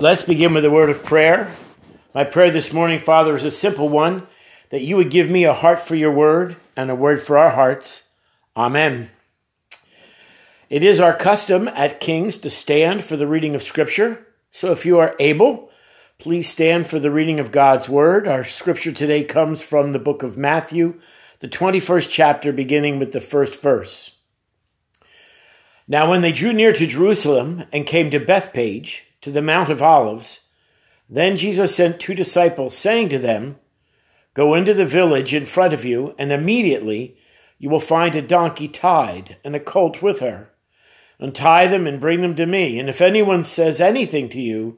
Let's begin with a word of prayer. My prayer this morning, Father, is a simple one that you would give me a heart for your word and a word for our hearts. Amen. It is our custom at King's to stand for the reading of Scripture. So if you are able, please stand for the reading of God's word. Our scripture today comes from the book of Matthew, the 21st chapter, beginning with the first verse. Now, when they drew near to Jerusalem and came to Bethphage, to the Mount of Olives, then Jesus sent two disciples, saying to them, Go into the village in front of you, and immediately you will find a donkey tied and a colt with her. Untie them and bring them to me. And if anyone says anything to you,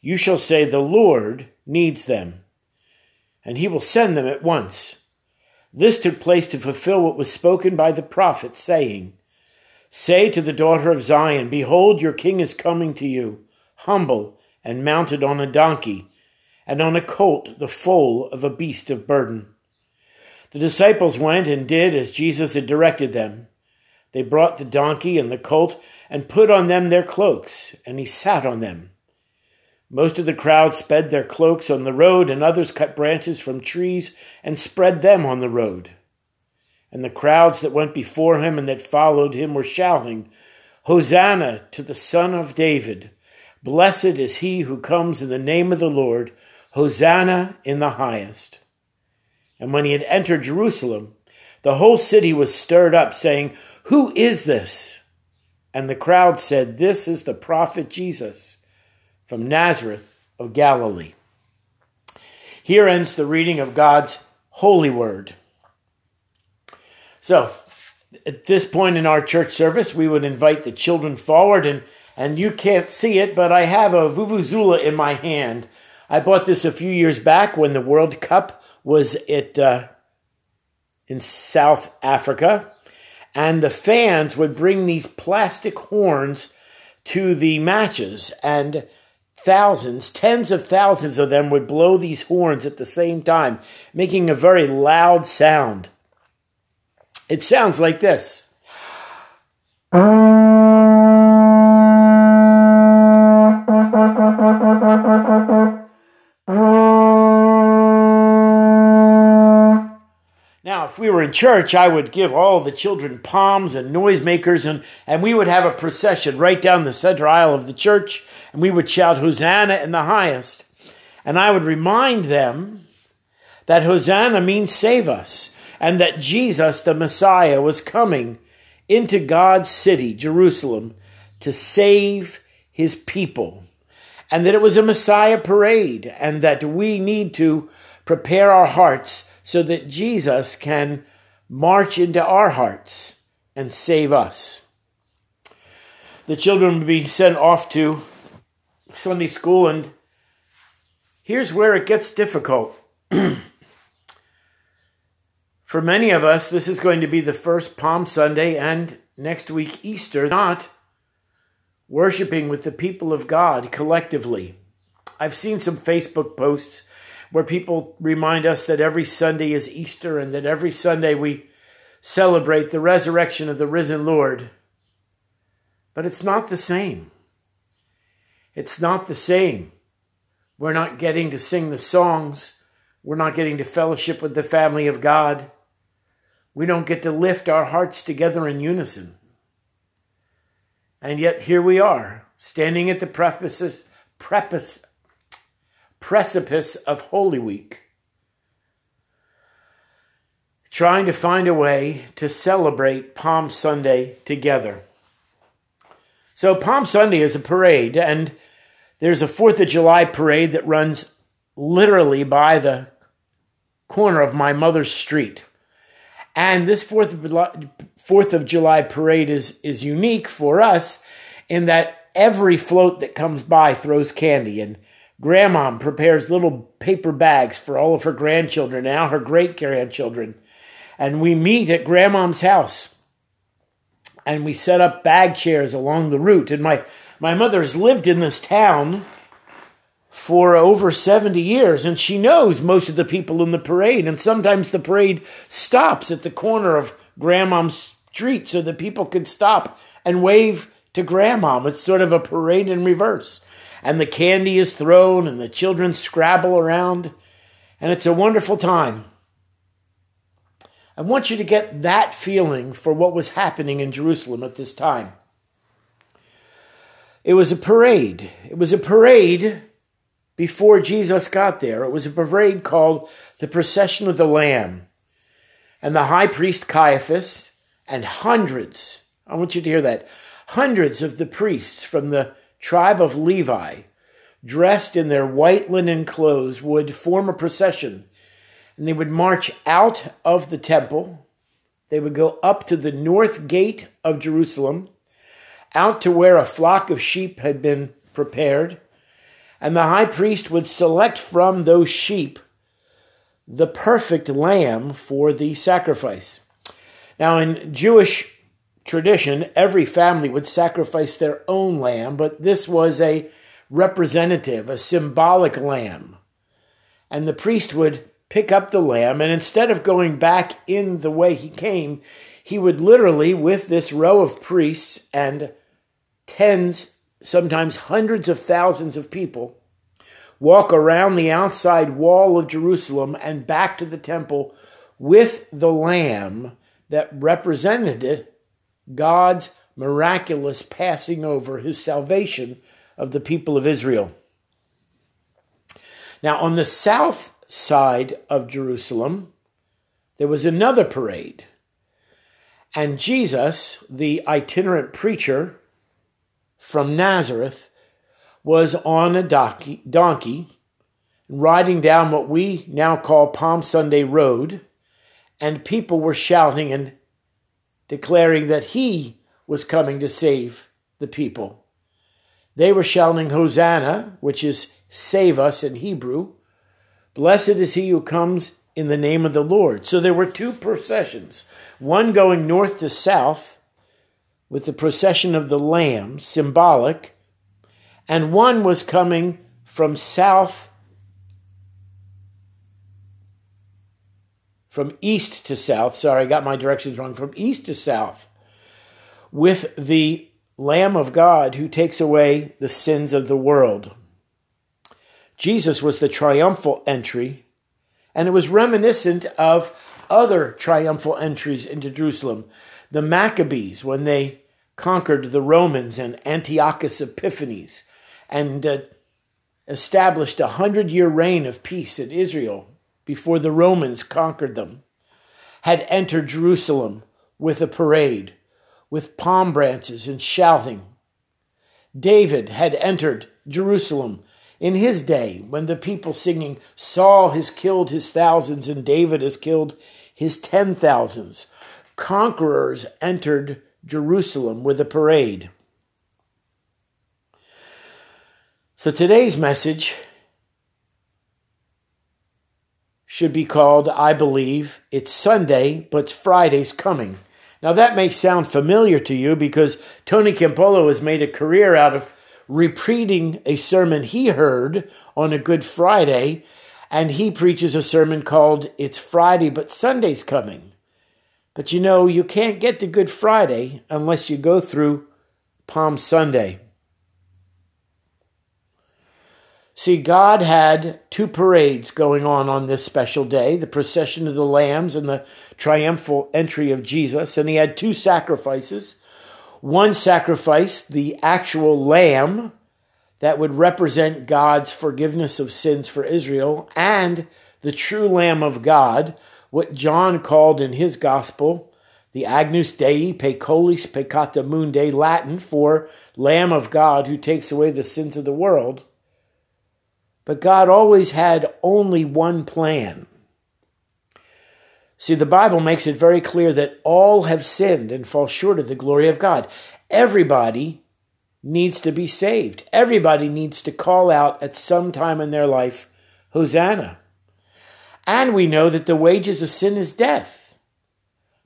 you shall say, The Lord needs them, and he will send them at once. This took place to fulfill what was spoken by the prophet, saying, Say to the daughter of Zion, Behold, your king is coming to you, humble and mounted on a donkey, and on a colt, the foal of a beast of burden. The disciples went and did as Jesus had directed them. They brought the donkey and the colt and put on them their cloaks, and he sat on them. Most of the crowd sped their cloaks on the road, and others cut branches from trees and spread them on the road. And the crowds that went before him and that followed him were shouting, Hosanna to the Son of David! Blessed is he who comes in the name of the Lord! Hosanna in the highest! And when he had entered Jerusalem, the whole city was stirred up, saying, Who is this? And the crowd said, This is the prophet Jesus from Nazareth of Galilee. Here ends the reading of God's holy word. So, at this point in our church service, we would invite the children forward, and, and you can't see it, but I have a Vuvuzela in my hand. I bought this a few years back when the World Cup was at, uh, in South Africa, and the fans would bring these plastic horns to the matches, and thousands, tens of thousands of them would blow these horns at the same time, making a very loud sound. It sounds like this. Now, if we were in church, I would give all the children palms and noisemakers, and, and we would have a procession right down the center aisle of the church, and we would shout, Hosanna in the highest. And I would remind them that Hosanna means save us and that Jesus, the Messiah, was coming into God's city, Jerusalem, to save his people, and that it was a Messiah parade, and that we need to prepare our hearts so that Jesus can march into our hearts and save us. The children would be sent off to Sunday school, and here's where it gets difficult. For many of us, this is going to be the first Palm Sunday and next week Easter, not worshiping with the people of God collectively. I've seen some Facebook posts where people remind us that every Sunday is Easter and that every Sunday we celebrate the resurrection of the risen Lord. But it's not the same. It's not the same. We're not getting to sing the songs. We're not getting to fellowship with the family of God. We don't get to lift our hearts together in unison. And yet here we are, standing at the precipice, precipice, of Holy Week, trying to find a way to celebrate Palm Sunday together. So, Palm Sunday is a parade, and there's a Fourth of July parade that runs literally by the corner of my mother's street. And this Fourth of Fourth of July parade is is unique for us in that every float that comes by throws candy, and Grandma prepares little paper bags for all of her grandchildren, now her great grandchildren, and we meet at Grandma's house, and we set up bag chairs along the route. And my my mother has lived in this town for over 70 years, and she knows most of the people in the parade. And sometimes the parade stops at the corner of Grandmom's street so that people could stop and wave to grandmom. It's sort of a parade in reverse. And the candy is thrown and the children scrabble around, and it's a wonderful time. I want you to get that feeling for what was happening in Jerusalem at this time. It was a parade. It was a parade before Jesus got there. It was a parade called the Procession of the Lamb. And the high priest Caiaphas and hundreds, I want you to hear that, hundreds of the priests from the tribe of Levi, dressed in their white linen clothes, would form a procession and they would march out of the temple. They would go up to the north gate of Jerusalem, out to where a flock of sheep had been prepared, and the high priest would select from those sheep the perfect lamb for the sacrifice. Now, in Jewish tradition, every family would sacrifice their own lamb, but this was a representative, a symbolic lamb. And the priest would pick up the lamb, and instead of going back in the way he came, he would literally, with this row of priests and tens, sometimes hundreds of thousands of people, walk around the outside wall of Jerusalem and back to the temple with the lamb that represented God's miraculous passing over his salvation of the people of Israel. Now, on the south side of Jerusalem, there was another parade. And Jesus, the itinerant preacher from Nazareth, was on a donkey, donkey riding down what we now call Palm Sunday Road, and people were shouting and declaring that he was coming to save the people. They were shouting Hosanna, which is save us in Hebrew, Blessed is he who comes in the name of the Lord. So there were two processions, one going north to south with the procession of the Lamb, symbolic, and one was coming from south, from east to south. Sorry, I got my directions wrong. From east to south with the Lamb of God who takes away the sins of the world. Jesus was the triumphal entry, and it was reminiscent of other triumphal entries into Jerusalem. The Maccabees, when they conquered the Romans and Antiochus Epiphanes and uh, established a hundred year reign of peace in Israel before the Romans conquered them, had entered Jerusalem with a parade, with palm branches and shouting. David had entered Jerusalem in his day, when the people singing, Saul has killed his thousands and David has killed his ten thousands, conquerors entered Jerusalem with a parade. So today's message should be called, I believe, It's Sunday, but Friday's Coming. Now that may sound familiar to you because Tony Campolo has made a career out of repeating a sermon he heard on a Good Friday, and he preaches a sermon called It's Friday, but Sunday's Coming. But you know, you can't get to Good Friday unless you go through Palm Sunday. See, God had two parades going on on this special day the procession of the lambs and the triumphal entry of Jesus. And he had two sacrifices one sacrifice, the actual lamb that would represent God's forgiveness of sins for Israel and the true Lamb of God, what John called in his gospel the Agnus Dei Peccatis Peccata Mundi, Latin for Lamb of God who takes away the sins of the world. But God always had only one plan. See, the Bible makes it very clear that all have sinned and fall short of the glory of God. Everybody needs to be saved. Everybody needs to call out at some time in their life, Hosanna. And we know that the wages of sin is death,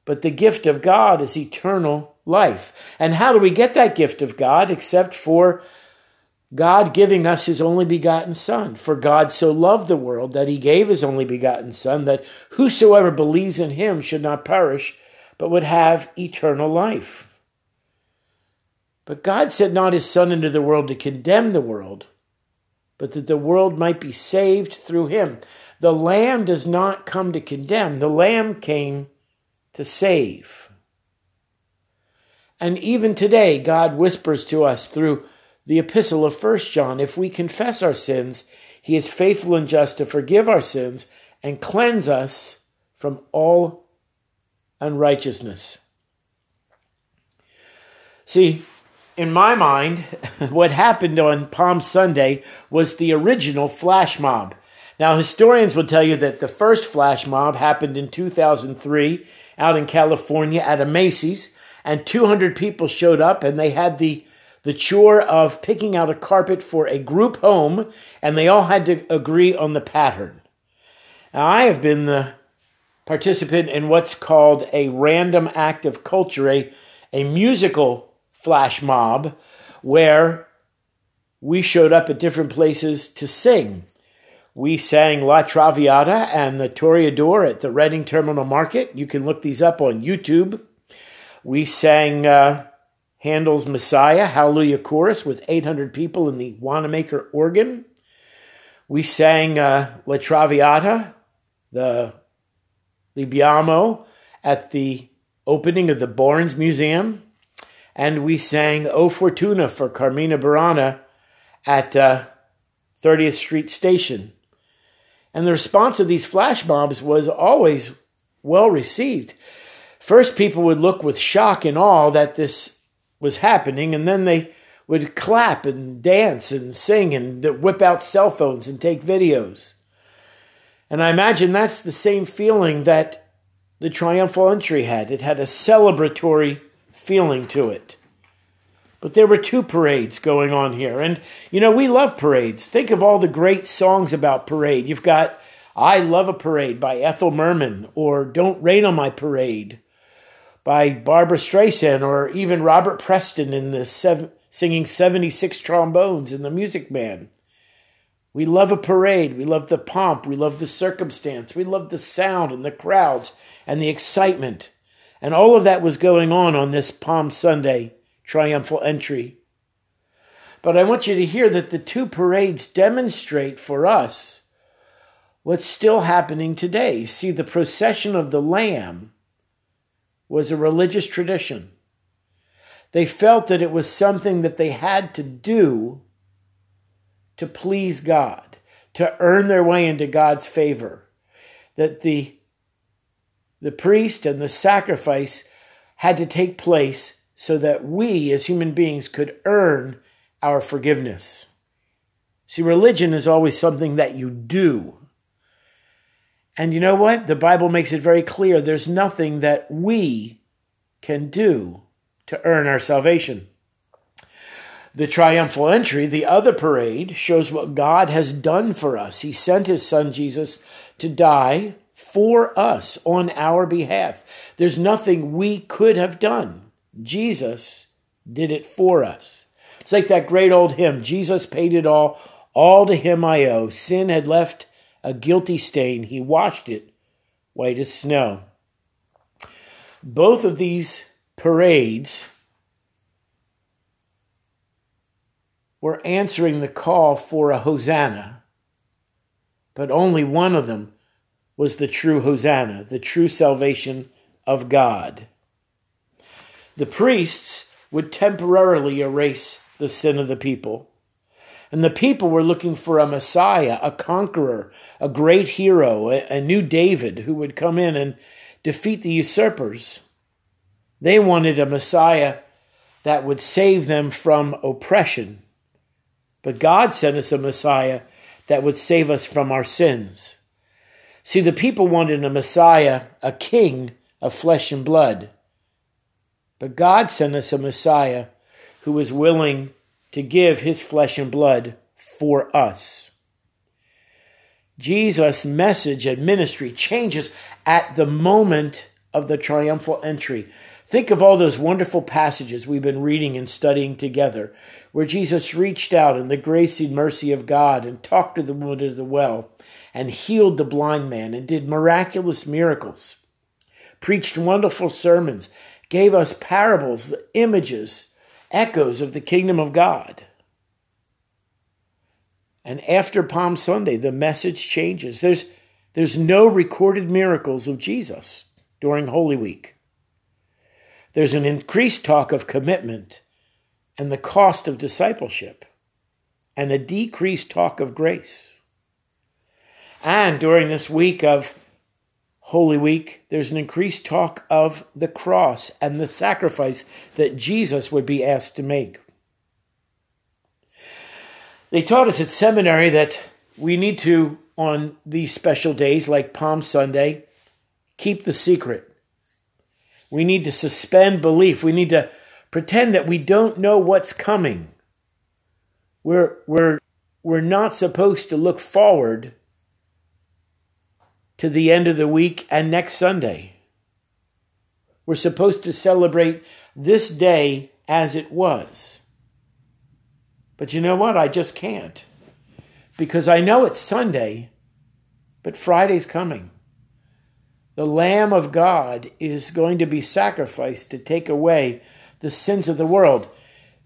but the gift of God is eternal life. And how do we get that gift of God except for God giving us his only begotten Son. For God so loved the world that he gave his only begotten Son, that whosoever believes in him should not perish, but would have eternal life. But God sent not his Son into the world to condemn the world, but that the world might be saved through him. The Lamb does not come to condemn, the Lamb came to save. And even today, God whispers to us through the epistle of 1 John if we confess our sins, he is faithful and just to forgive our sins and cleanse us from all unrighteousness. See, in my mind, what happened on Palm Sunday was the original flash mob. Now, historians will tell you that the first flash mob happened in 2003 out in California at a Macy's, and 200 people showed up and they had the the chore of picking out a carpet for a group home, and they all had to agree on the pattern. Now, I have been the participant in what's called a random act of culture, a, a musical flash mob, where we showed up at different places to sing. We sang La Traviata and the Toreador at the Reading Terminal Market. You can look these up on YouTube. We sang uh, Handel's Messiah, Hallelujah Chorus with 800 people in the Wanamaker organ. We sang uh, La Traviata, the Libiamo, at the opening of the Barnes Museum. And we sang O Fortuna for Carmina Burana at uh, 30th Street Station. And the response of these flash mobs was always well received. First, people would look with shock and awe that this was happening, and then they would clap and dance and sing and whip out cell phones and take videos. And I imagine that's the same feeling that the triumphal entry had. It had a celebratory feeling to it. But there were two parades going on here. And, you know, we love parades. Think of all the great songs about parade. You've got I Love a Parade by Ethel Merman, or Don't Rain on My Parade, by Barbra Streisand or even Robert Preston in the seven, singing 76 trombones in the Music Man. We love a parade. We love the pomp. We love the circumstance. We love the sound and the crowds and the excitement. And all of that was going on on this Palm Sunday triumphal entry. But I want you to hear that the two parades demonstrate for us what's still happening today. See, the procession of the Lamb was a religious tradition. They felt that it was something that they had to do to please God, to earn their way into God's favor. That the, the priest and the sacrifice had to take place so that we as human beings could earn our forgiveness. See, religion is always something that you do. And you know what? The Bible makes it very clear there's nothing that we can do to earn our salvation. The triumphal entry, the other parade, shows what God has done for us. He sent his son Jesus to die for us on our behalf. There's nothing we could have done. Jesus did it for us. It's like that great old hymn Jesus paid it all, all to him I owe. Sin had left a guilty stain. He washed it white as snow. Both of these parades were answering the call for a hosanna, but only one of them was the true hosanna, the true salvation of God. The priests would temporarily erase the sin of the people. And the people were looking for a Messiah, a conqueror, a great hero, a, new David who would come in and defeat the usurpers. They wanted a Messiah that would save them from oppression. But God sent us a Messiah that would save us from our sins. See, the people wanted a Messiah, a king of flesh and blood. But God sent us a Messiah who was willing to give his flesh and blood for us. Jesus' message and ministry changes at the moment of the triumphal entry. Think of all those wonderful passages we've been reading and studying together, where Jesus reached out in the grace and mercy of God and talked to the woman at the well and healed the blind man and did miraculous miracles, preached wonderful sermons, gave us parables, images, echoes of the kingdom of God. And after Palm Sunday, the message changes. There's, there's no recorded miracles of Jesus during Holy Week. There's an increased talk of commitment and the cost of discipleship, and a decreased talk of grace. And during this week of Holy Week, there's an increased talk of the cross and the sacrifice that Jesus would be asked to make. They taught us at seminary that we need to, on these special days like Palm Sunday, keep the secret. We need to suspend belief. We need to pretend that we don't know what's coming. We're, we're, we're not supposed to look forward to the end of the week and next Sunday. We're supposed to celebrate this day as it was. But you know what? I just can't. Because I know it's Sunday, but Friday's coming. The Lamb of God is going to be sacrificed to take away the sins of the world.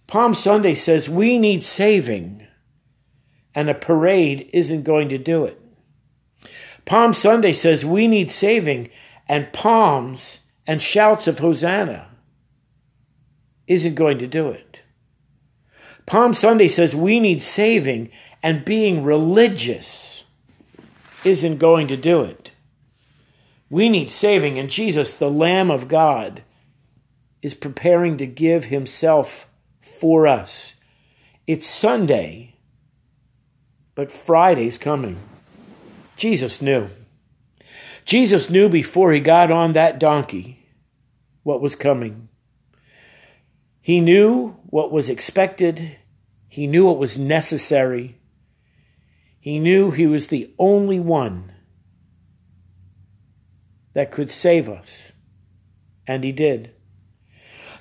Palm Sunday says we need saving, and a parade isn't going to do it. Palm Sunday says we need saving, and palms and shouts of Hosanna isn't going to do it. Palm Sunday says we need saving, and being religious isn't going to do it. We need saving, and Jesus, the Lamb of God, is preparing to give himself for us. It's Sunday, but Friday's coming. Jesus knew. Jesus knew before he got on that donkey what was coming. He knew what was expected, he knew what was necessary. He knew he was the only one that could save us. And he did.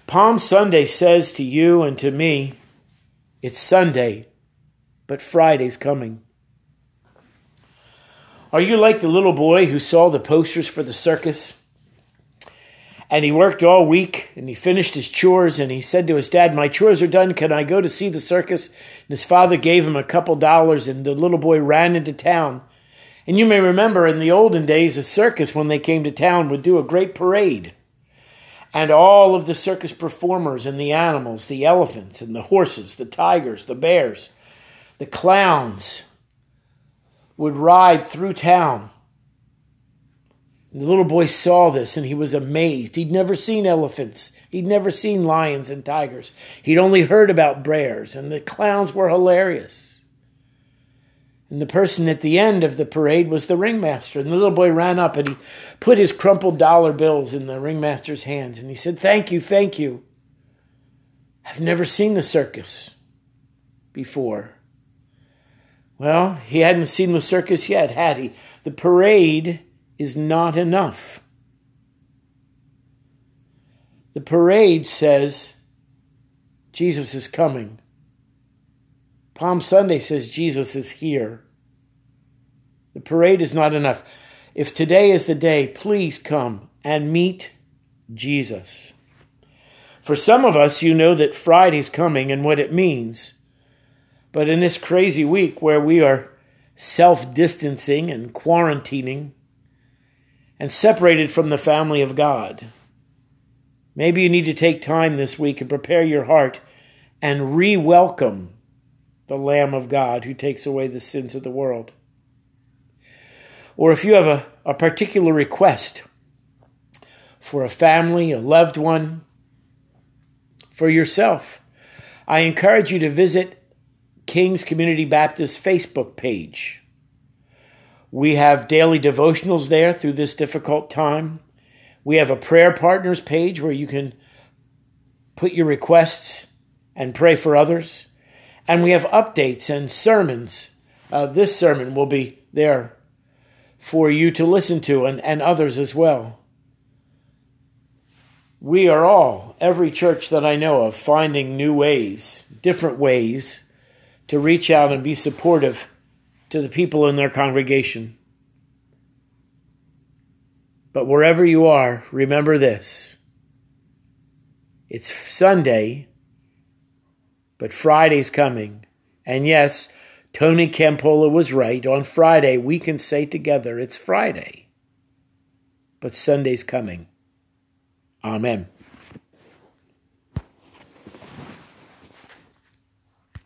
Palm Sunday says to you and to me, it's Sunday, but Friday's coming. Are you like the little boy who saw the posters for the circus? And he worked all week and he finished his chores and he said to his dad, My chores are done. Can I go to see the circus? And his father gave him a couple dollars and the little boy ran into town. And you may remember in the olden days, a circus, when they came to town, would do a great parade and all of the circus performers and the animals, the elephants and the horses, the tigers, the bears, the clowns would ride through town. And the little boy saw this and he was amazed. He'd never seen elephants. He'd never seen lions and tigers. He'd only heard about bears, and the clowns were hilarious. And the person at the end of the parade was the ringmaster. And the little boy ran up and he put his crumpled dollar bills in the ringmaster's hands and he said, Thank you, thank you. I've never seen the circus before. Well, he hadn't seen the circus yet, had he? The parade is not enough. The parade says Jesus is coming. Palm Sunday says Jesus is here. The parade is not enough. If today is the day, please come and meet Jesus. For some of us, you know that Friday's coming and what it means. But in this crazy week where we are self distancing and quarantining and separated from the family of God, maybe you need to take time this week and prepare your heart and re welcome the Lamb of God who takes away the sins of the world. Or if you have a, a particular request for a family, a loved one, for yourself, I encourage you to visit King's Community Baptist Facebook page. We have daily devotionals there through this difficult time. We have a prayer partners page where you can put your requests and pray for others. And we have updates and sermons. Uh, this sermon will be there for you to listen to and, and others as well. We are all, every church that I know of, finding new ways, different ways to reach out and be supportive to the people in their congregation. But wherever you are, remember this it's Sunday, but Friday's coming. And yes, Tony Campolo was right. On Friday, we can say together, it's Friday. But Sunday's coming. Amen.